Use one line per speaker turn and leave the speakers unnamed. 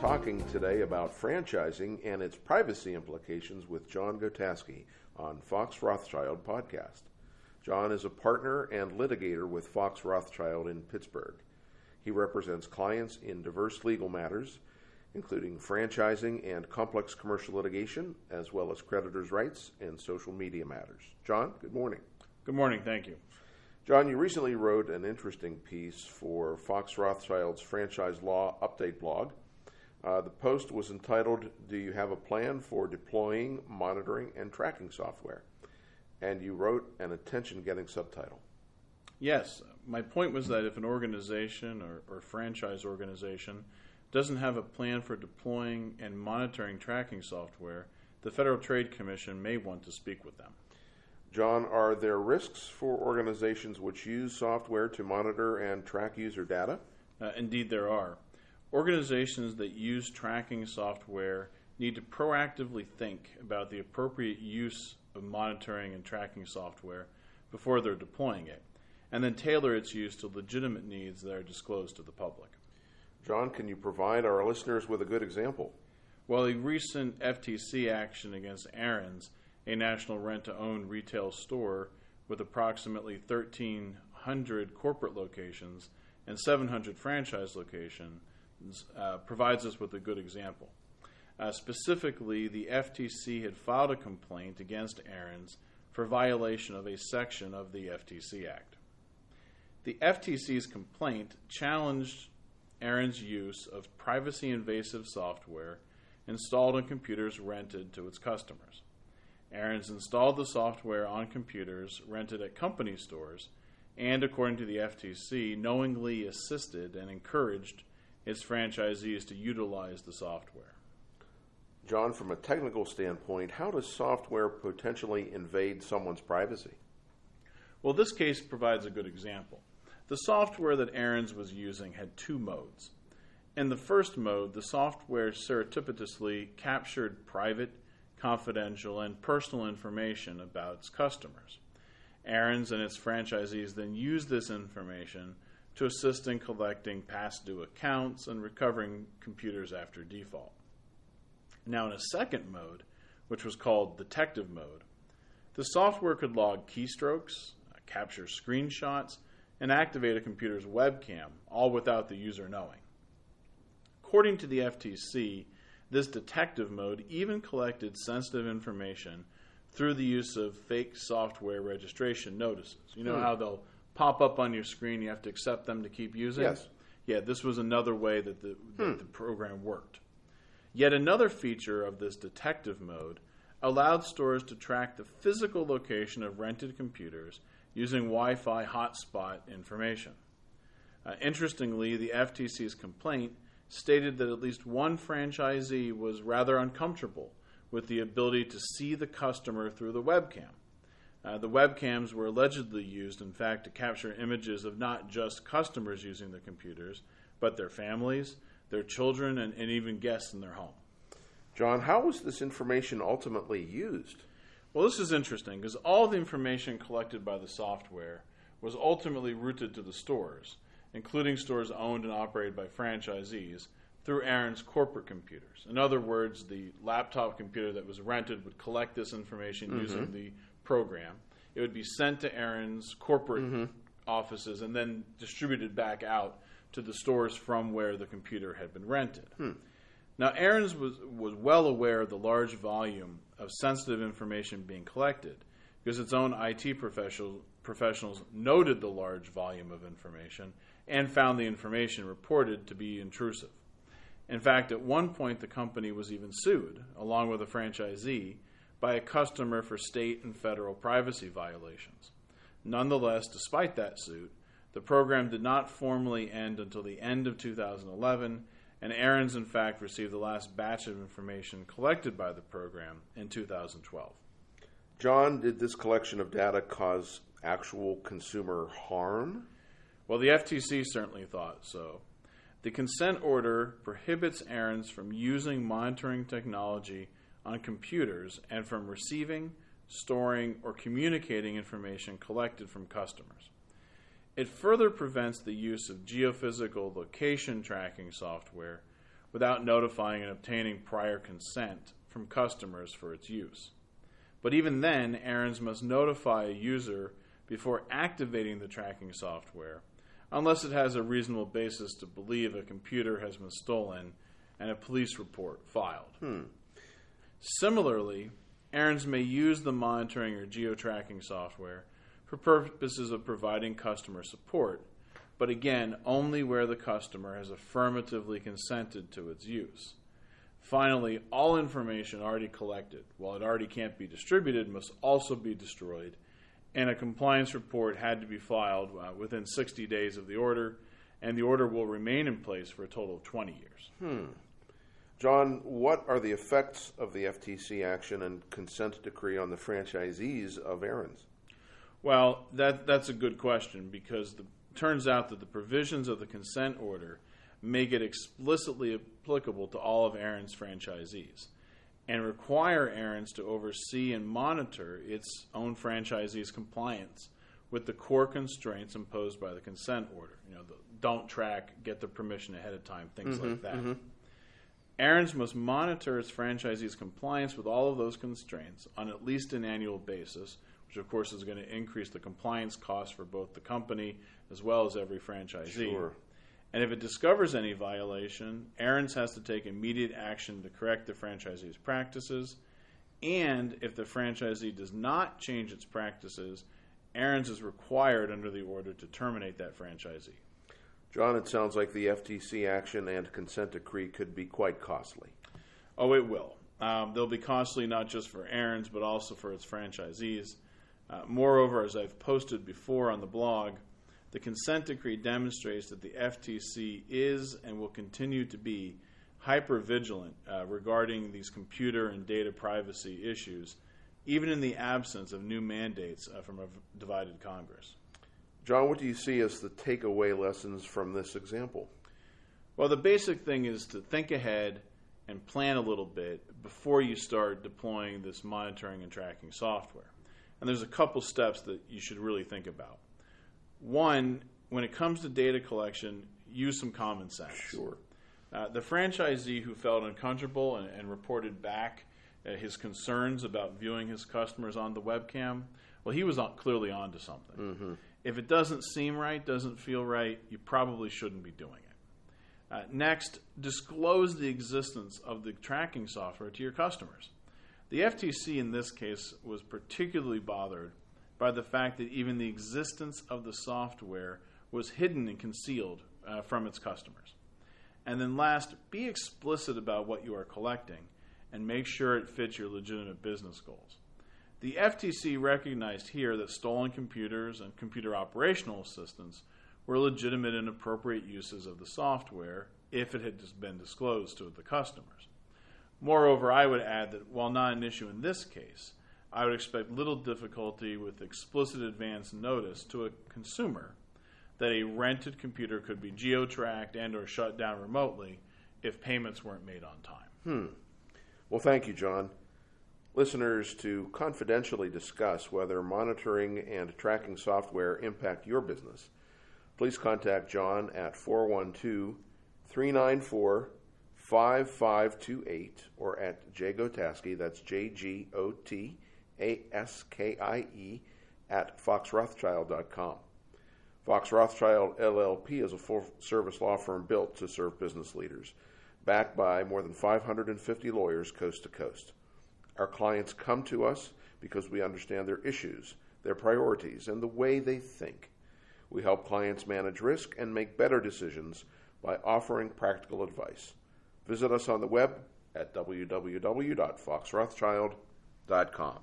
talking today about franchising and its privacy implications with John Gotaskie on Fox Rothschild podcast. John is a partner and litigator with Fox Rothschild in Pittsburgh. He represents clients in diverse legal matters, including franchising and complex commercial litigation, as well as creditors' rights and social media matters. John, good morning.
Good morning. Thank you.
John, you recently wrote an interesting piece for Fox Rothschild's Franchise Law Update blog. Uh, the post was entitled, Do You Have a Plan for Deploying, Monitoring, and Tracking Software? And you wrote an attention getting subtitle.
Yes. My point was that if an organization or, or franchise organization doesn't have a plan for deploying and monitoring tracking software, the Federal Trade Commission may want to speak with them.
John, are there risks for organizations which use software to monitor and track user data?
Uh, indeed, there are. Organizations that use tracking software need to proactively think about the appropriate use of monitoring and tracking software before they're deploying it, and then tailor its use to legitimate needs that are disclosed to the public.
John, can you provide our listeners with a good example?
Well, a recent FTC action against Aaron's a national rent to own retail store with approximately 1,300 corporate locations and 700 franchise locations, uh, provides us with a good example. Uh, specifically, the FTC had filed a complaint against Aaron's for violation of a section of the FTC Act. The FTC's complaint challenged Aaron's use of privacy invasive software installed on computers rented to its customers. Aaron's installed the software on computers rented at company stores and, according to the FTC, knowingly assisted and encouraged its franchisees to utilize the software.
John, from a technical standpoint, how does software potentially invade someone's privacy?
Well, this case provides a good example. The software that Aaron's was using had two modes. In the first mode, the software surreptitiously captured private confidential, and personal information about its customers. Aaron's and its franchisees then use this information to assist in collecting past due accounts and recovering computers after default. Now, in a second mode, which was called detective mode, the software could log keystrokes, uh, capture screenshots, and activate a computer's webcam, all without the user knowing. According to the FTC, this detective mode even collected sensitive information through the use of fake software registration notices. You know hmm. how they'll pop up on your screen, you have to accept them to keep using?
Yes.
Yeah, this was another way that the, that hmm. the program worked. Yet another feature of this detective mode allowed stores to track the physical location of rented computers using Wi Fi hotspot information. Uh, interestingly, the FTC's complaint stated that at least one franchisee was rather uncomfortable with the ability to see the customer through the webcam. Uh, the webcams were allegedly used, in fact, to capture images of not just customers using the computers, but their families, their children, and, and even guests in their home.
John, how was this information ultimately used?
Well, this is interesting because all the information collected by the software was ultimately routed to the stores including stores owned and operated by franchisees, through Aaron's corporate computers. In other words, the laptop computer that was rented would collect this information mm-hmm. using the program. It would be sent to Aaron's corporate mm-hmm. offices and then distributed back out to the stores from where the computer had been rented. Hmm. Now, Aaron's was, was well aware of the large volume of sensitive information being collected because its own IT professional, professionals noted the large volume of information and found the information reported to be intrusive. In fact, at one point, the company was even sued, along with a franchisee, by a customer for state and federal privacy violations. Nonetheless, despite that suit, the program did not formally end until the end of 2011, and Aaron's, in fact, received the last batch of information collected by the program in 2012.
John, did this collection of data cause actual consumer harm?
Well, the FTC certainly thought so. The consent order prohibits Aaron's from using monitoring technology on computers and from receiving, storing, or communicating information collected from customers. It further prevents the use of geophysical location tracking software without notifying and obtaining prior consent from customers for its use. But even then, Aaron's must notify a user before activating the tracking software, unless it has a reasonable basis to believe a computer has been stolen and a police report filed.
Hmm.
Similarly, Aaron's may use the monitoring or geo-tracking software for purposes of providing customer support, but again, only where the customer has affirmatively consented to its use. Finally, all information already collected, while it already can't be distributed, must also be destroyed, and a compliance report had to be filed uh, within 60 days of the order, and the order will remain in place for a total of 20 years.
Hmm. John, what are the effects of the FTC action and consent decree on the franchisees of Aaron's?
Well, that that's a good question because it turns out that the provisions of the consent order make it explicitly applicable to all of Aaron's franchisees and require Aaron's to oversee and monitor its own franchisees' compliance with the core constraints imposed by the consent order. You know, the don't track, get the permission ahead of time, things
mm-hmm,
like that.
Mm-hmm.
Aaron's must monitor its franchisees' compliance with all of those constraints on at least an annual basis, which of course is going to increase the compliance cost for both the company as well as every franchisee.
Sure.
And if it discovers any violation, Aaron's has to take immediate action to correct the franchisee's practices. And if the franchisee does not change its practices, Aaron's is required under the order to terminate that franchisee.
John, it sounds like the FTC action and consent decree could be quite costly.
Oh, it will. Um, they'll be costly not just for Aaron's, but also for its franchisees. Uh, moreover, as I've posted before on the blog, the consent decree demonstrates that the FTC is and will continue to be hyper vigilant uh, regarding these computer and data privacy issues, even in the absence of new mandates uh, from a divided Congress.
John, what do you see as the takeaway lessons from this example?
Well, the basic thing is to think ahead and plan a little bit before you start deploying this monitoring and tracking software. And there's a couple steps that you should really think about. One, when it comes to data collection, use some common sense.
Sure.
Uh, the franchisee who felt uncomfortable and, and reported back uh, his concerns about viewing his customers on the webcam, well, he was on, clearly onto something.
Mm-hmm.
If it doesn't seem right, doesn't feel right, you probably shouldn't be doing it. Uh, next, disclose the existence of the tracking software to your customers. The FTC in this case was particularly bothered by the fact that even the existence of the software was hidden and concealed uh, from its customers. And then last, be explicit about what you are collecting and make sure it fits your legitimate business goals. The FTC recognized here that stolen computers and computer operational systems were legitimate and appropriate uses of the software if it had been disclosed to the customers. Moreover, I would add that while not an issue in this case, I would expect little difficulty with explicit advance notice to a consumer that a rented computer could be geo-tracked and or shut down remotely if payments weren't made on time.
Hmm. Well, thank you, John. Listeners, to confidentially discuss whether monitoring and tracking software impact your business, please contact John at 412 394 5528 or at Jgotaskie, that's J G O T A S K I E, at foxrothschild.com. Fox Rothschild LLP is a full service law firm built to serve business leaders, backed by more than 550 lawyers coast to coast. Our clients come to us because we understand their issues, their priorities, and the way they think. We help clients manage risk and make better decisions by offering practical advice. Visit us on the web at www.foxrothschild.com.